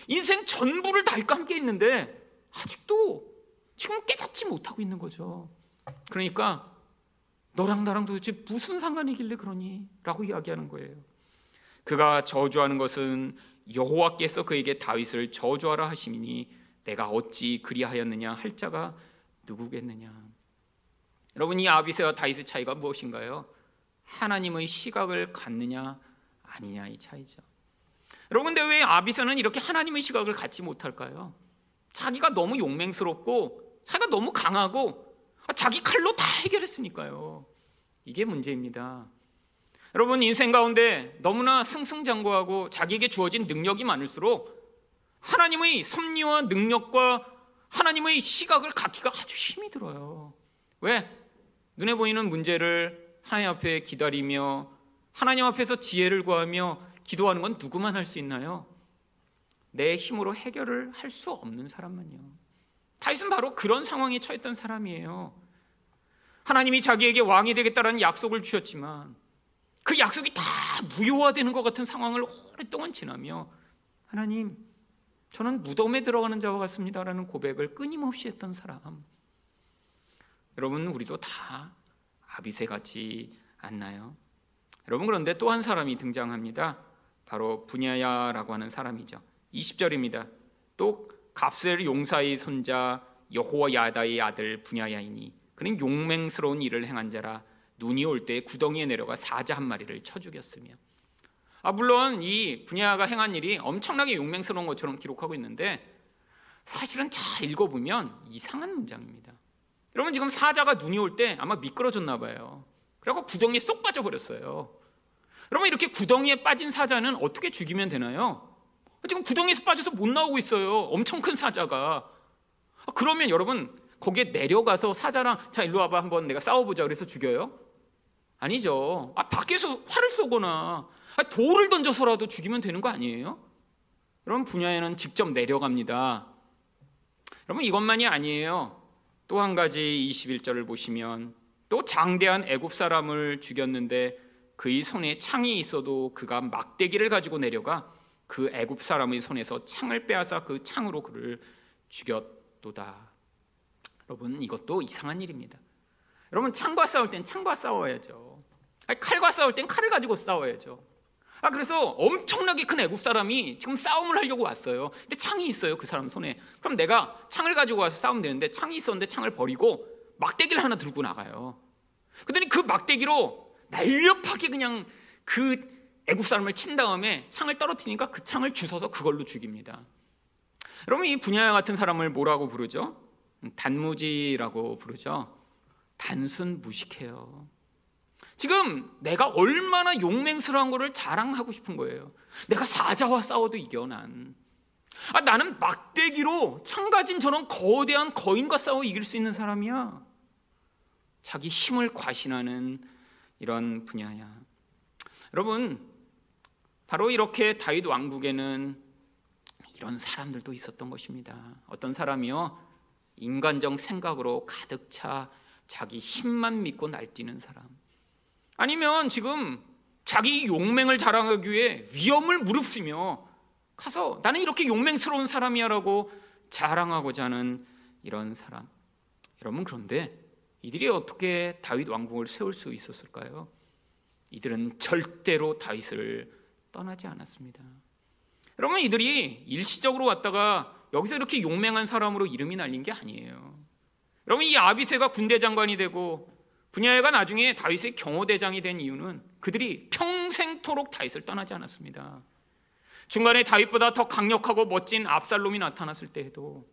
Speaker 1: 인생 전부를 다윗과 함께 있는데 아직도 지금 깨닫지 못하고 있는 거죠. 그러니까 너랑 나랑 도대체 무슨 상관이길래 그러니? 라고 이야기하는 거예요. 그가 저주하는 것은 여호와께서 그에게 다윗을 저주하라 하시니 내가 어찌 그리하였느냐 할 자가 누구겠느냐. 여러분 이 아비세와 다윗의 차이가 무엇인가요? 하나님의 시각을 갖느냐 아니냐 이 차이죠. 여러분 근데 왜 아비세는 이렇게 하나님의 시각을 갖지 못할까요? 자기가 너무 용맹스럽고 자기가 너무 강하고 자기 칼로 다 해결했으니까요. 이게 문제입니다. 여러분 인생 가운데 너무나 승승장구하고 자기에게 주어진 능력이 많을수록 하나님의 섭리와 능력과 하나님의 시각을 갖기가 아주 힘이 들어요. 왜? 눈에 보이는 문제를 하나님 앞에 기다리며 하나님 앞에서 지혜를 구하며 기도하는 건 누구만 할 수 있나요? 내 힘으로 해결을 할 수 없는 사람만요. 다윗은 바로 그런 상황에 처했던 사람이에요. 하나님이 자기에게 왕이 되겠다라는 약속을 주셨지만 그 약속이 다 무효화되는 것 같은 상황을 오랫동안 지나며 하나님, 저는 무덤에 들어가는 자와 같습니다라는 고백을 끊임없이 했던 사람. 여러분, 우리도 다 아비세 같지 않나요? 여러분, 그런데 또 한 사람이 등장합니다. 바로 분야야라고 하는 사람이죠. 20절입니다. 또 갑셀 용사의 손자 여호와 야다의 아들 분야야이니 그는 용맹스러운 일을 행한 자라 눈이 올 때 구덩이에 내려가 사자 한 마리를 쳐 죽였으며 아 물론 이 분야가 행한 일이 엄청나게 용맹스러운 것처럼 기록하고 있는데 사실은 잘 읽어보면 이상한 문장입니다. 여러분 지금 사자가 눈이 올 때 아마 미끄러졌나 봐요. 그래서 구덩이에 쏙 빠져버렸어요. 여러분 이렇게 구덩이에 빠진 사자는 어떻게 죽이면 되나요? 지금 구덩이에서 빠져서 못 나오고 있어요. 엄청 큰 사자가. 아, 그러면 여러분 거기에 내려가서 사자랑 자 일로 와봐 한번 내가 싸워보자 그래서 죽여요? 아니죠. 아 밖에서 활을 쏘거나 아, 돌을 던져서라도 죽이면 되는 거 아니에요? 여러분 분야에는 직접 내려갑니다. 여러분 이것만이 아니에요. 또 한 가지 21절을 보시면 또 장대한 애굽 사람을 죽였는데 그의 손에 창이 있어도 그가 막대기를 가지고 내려가 그 애굽 사람의 손에서 창을 빼앗아 그 창으로 그를 죽였도다. 여러분 이것도 이상한 일입니다. 여러분 창과 싸울 땐 창과 싸워야죠. 칼과 싸울 땐 칼을 가지고 싸워야죠. 아 그래서 엄청나게 큰 애굽 사람이 지금 싸움을 하려고 왔어요. 근데 창이 있어요 그 사람 손에. 그럼 내가 창을 가지고 와서 싸우면 되는데 창이 있었는데 창을 버리고 막대기를 하나 들고 나가요. 그랬더니 그 막대기로 날렵하게 그냥 그 애국 사람을 친 다음에 창을 떨어뜨리니까 그 창을 주워서 그걸로 죽입니다. 여러분 이 분야 같은 사람을 뭐라고 부르죠? 단무지라고 부르죠. 단순 무식해요. 지금 내가 얼마나 용맹스러운 거를 자랑하고 싶은 거예요. 내가 사자와 싸워도 이겨 난. 아, 나는 막대기로 창 가진 저런 거대한 거인과 싸워 이길 수 있는 사람이야. 자기 힘을 과신하는 이런 분야야. 여러분 바로 이렇게 다윗 왕국에는 이런 사람들도 있었던 것입니다. 어떤 사람이요? 인간적 생각으로 가득 차 자기 힘만 믿고 날뛰는 사람. 아니면 지금 자기 용맹을 자랑하기 위해 위험을 무릅쓰며 가서 나는 이렇게 용맹스러운 사람이야라고 자랑하고자 하는 이런 사람. 여러분 그런데 이들이 어떻게 다윗 왕국을 세울 수 있었을까요? 이들은 절대로 다윗을 떠나지 않았습니다. 여러분 이들이 일시적으로 왔다가 여기서 이렇게 용맹한 사람으로 이름이 날린 게 아니에요. 여러분 이 아비세가 군대 장관이 되고 분야가 나중에 다윗의 경호대장이 된 이유는 그들이 평생토록 다윗을 떠나지 않았습니다. 중간에 다윗보다 더 강력하고 멋진 압살롬이 나타났을 때에도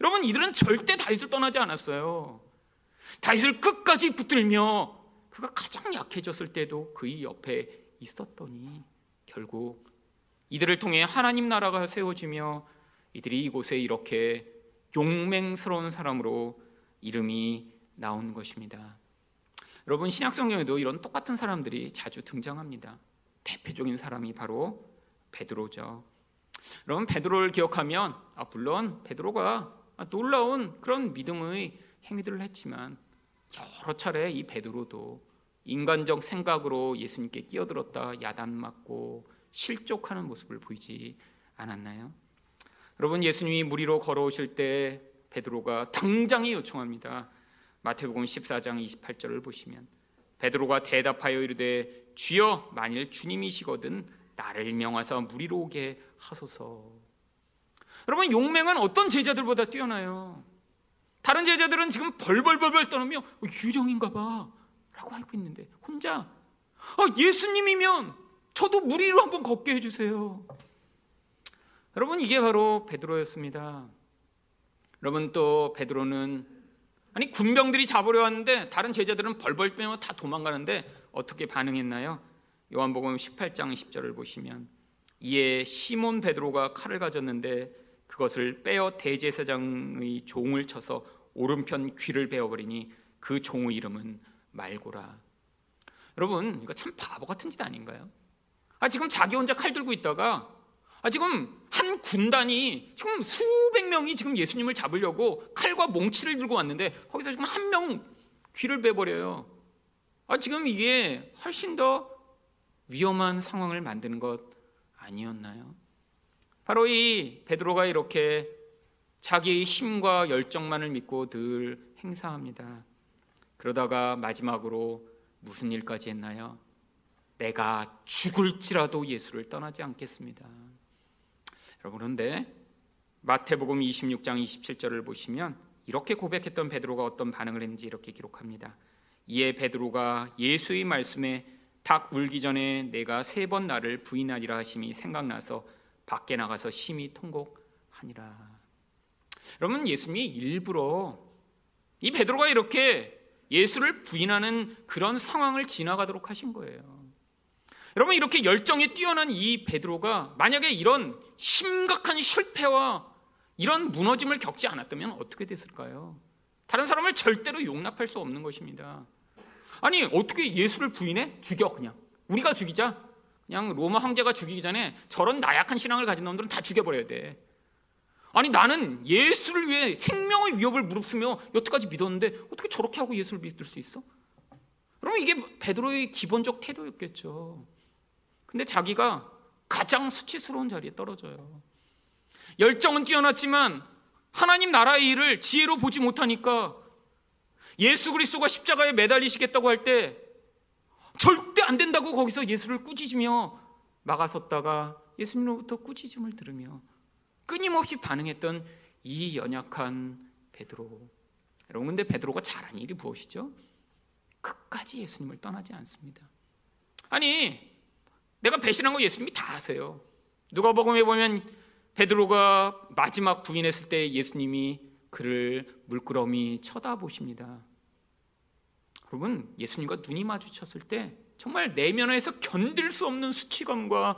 Speaker 1: 여러분 이들은 절대 다윗을 떠나지 않았어요. 다윗을 끝까지 붙들며 그가 가장 약해졌을 때도 그의 옆에 있었더니 결국 이들을 통해 하나님 나라가 세워지며 이들이 이곳에 이렇게 용맹스러운 사람으로 이름이 나온 것입니다. 여러분 신약 성경에도 이런 똑같은 사람들이 자주 등장합니다. 대표적인 사람이 바로 베드로죠. 여러분 베드로를 기억하면 아, 물론 베드로가 놀라운 그런 믿음의 행위들을 했지만 여러 차례 이 베드로도 인간적 생각으로 예수님께 끼어들었다 야단 맞고 실족하는 모습을 보이지 않았나요? 여러분 예수님이 무리로 걸어오실 때 베드로가 당장에 요청합니다. 마태복음 14장 28절을 보시면 베드로가 대답하여 이르되 주여 만일 주님이시거든 나를 명하사 무리로 오게 하소서. 여러분 용맹은 어떤 제자들보다 뛰어나요. 다른 제자들은 지금 벌벌벌벌 떠나며 어, 유령인가 봐 라고 하고 있는데 혼자 아, 예수님이면 저도 무리로 한번 걷게 해주세요. 여러분 이게 바로 베드로였습니다. 여러분 또 베드로는 아니 군병들이 잡으려 왔는데 다른 제자들은 벌벌 빼며 다 도망가는데 어떻게 반응했나요? 요한복음 18장 10절을 보시면 이에 시몬 베드로가 칼을 가졌는데 그것을 빼어 대제사장의 종을 쳐서 오른편 귀를 베어버리니 그 종의 이름은 말고라. 여러분 이거 참 바보 같은 짓 아닌가요? 아 지금 자기 혼자 칼 들고 있다가 아 지금 한 군단이 지금 수백 명이 지금 예수님을 잡으려고 칼과 몽치를 들고 왔는데 거기서 지금 한 명 귀를 베버려요. 아 지금 이게 훨씬 더 위험한 상황을 만드는 것 아니었나요? 바로 이 베드로가 이렇게 자기 힘과 열정만을 믿고 늘 행사합니다. 그러다가 마지막으로 무슨 일까지 했나요? 내가 죽을지라도 예수를 떠나지 않겠습니다. 여러분 그런데 마태복음 26장 27절을 보시면 이렇게 고백했던 베드로가 어떤 반응을 했는지 이렇게 기록합니다. 이에 베드로가 예수의 말씀에 닭 울기 전에 내가 세 번 나를 부인하리라 하심이 생각나서 밖에 나가서 심히 통곡하니라. 여러분 예수님이 일부러 이 베드로가 이렇게 예수를 부인하는 그런 상황을 지나가도록 하신 거예요. 여러분 이렇게 열정이 뛰어난 이 베드로가 만약에 이런 심각한 실패와 이런 무너짐을 겪지 않았다면 어떻게 됐을까요? 다른 사람을 절대로 용납할 수 없는 것입니다. 아니 어떻게 예수를 부인해? 죽여 그냥 우리가 죽이자 그냥 로마 황제가 죽이기 전에 저런 나약한 신앙을 가진 놈들은 다 죽여버려야 돼 아니 나는 예수를 위해 생명의 위협을 무릅쓰며 여태까지 믿었는데 어떻게 저렇게 하고 예수를 믿을 수 있어? 그러면 이게 베드로의 기본적 태도였겠죠 근데 자기가 가장 수치스러운 자리에 떨어져요 열정은 뛰어났지만 하나님 나라의 일을 지혜로 보지 못하니까 예수 그리스도가 십자가에 매달리시겠다고 할 때 절대 안 된다고 거기서 예수를 꾸짖으며 막아섰다가 예수님으로부터 꾸짖음을 들으며 끊임없이 반응했던 이 연약한 베드로. 여러분 근데 베드로가 잘한 일이 무엇이죠? 끝까지 예수님을 떠나지 않습니다. 아니 내가 배신한 거 예수님이 다 아세요. 누가복음에 보면 베드로가 마지막 부인했을 때 예수님이 그를 물끄러미 쳐다보십니다. 여러분 예수님과 눈이 마주쳤을 때 정말 내면에서 견딜 수 없는 수치감과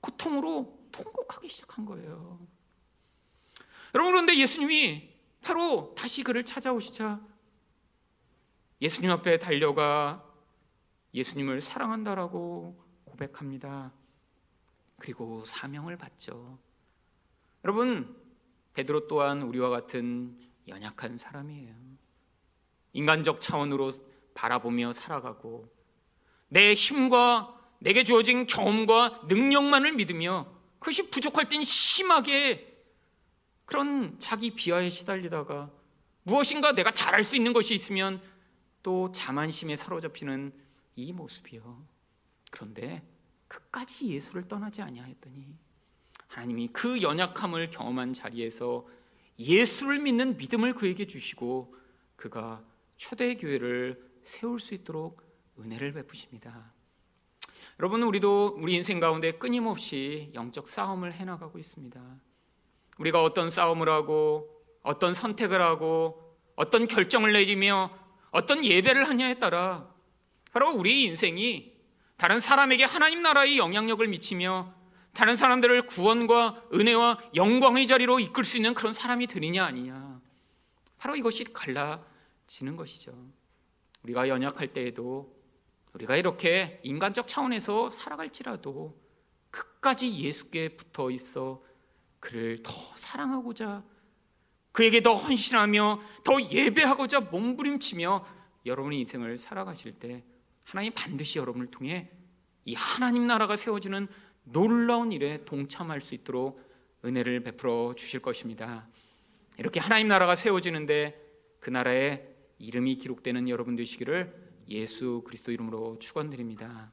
Speaker 1: 고통으로 통곡하기 시작한 거예요. 여러분 그런데 예수님이 바로 다시 그를 찾아오시자 예수님 앞에 달려가 예수님을 사랑한다라고 고백합니다. 그리고 사명을 받죠. 여러분 베드로 또한 우리와 같은 연약한 사람이에요. 인간적 차원으로 바라보며 살아가고 내 힘과 내게 주어진 경험과 능력만을 믿으며 그것이 부족할 땐 심하게 그런 자기 비하에 시달리다가 무엇인가 내가 잘할 수 있는 것이 있으면 또 자만심에 사로잡히는 이 모습이요. 그런데 끝까지 예수를 떠나지 아니하였더니 하나님이 그 연약함을 경험한 자리에서 예수를 믿는 믿음을 그에게 주시고 그가 초대 교회를 세울 수 있도록 은혜를 베푸십니다. 여러분 우리도 우리 인생 가운데 끊임없이 영적 싸움을 해 나가고 있습니다. 우리가 어떤 싸움을 하고 어떤 선택을 하고 어떤 결정을 내리며 어떤 예배를 하냐에 따라 바로 우리 인생이 다른 사람에게 하나님 나라의 영향력을 미치며 다른 사람들을 구원과 은혜와 영광의 자리로 이끌 수 있는 그런 사람이 되느냐 아니냐. 바로 이것이 갈라지는 것이죠. 우리가 연약할 때에도 우리가 이렇게 인간적 차원에서 살아갈지라도 끝까지 예수께 붙어 있어 그를 더 사랑하고자 그에게 더 헌신하며 더 예배하고자 몸부림치며 여러분의 인생을 살아가실 때 하나님 반드시 여러분을 통해 이 하나님 나라가 세워지는 놀라운 일에 동참할 수 있도록 은혜를 베풀어 주실 것입니다. 이렇게 하나님 나라가 세워지는데 그 나라에 이름이 기록되는 여러분 되시기를 예수 그리스도 이름으로 축원드립니다.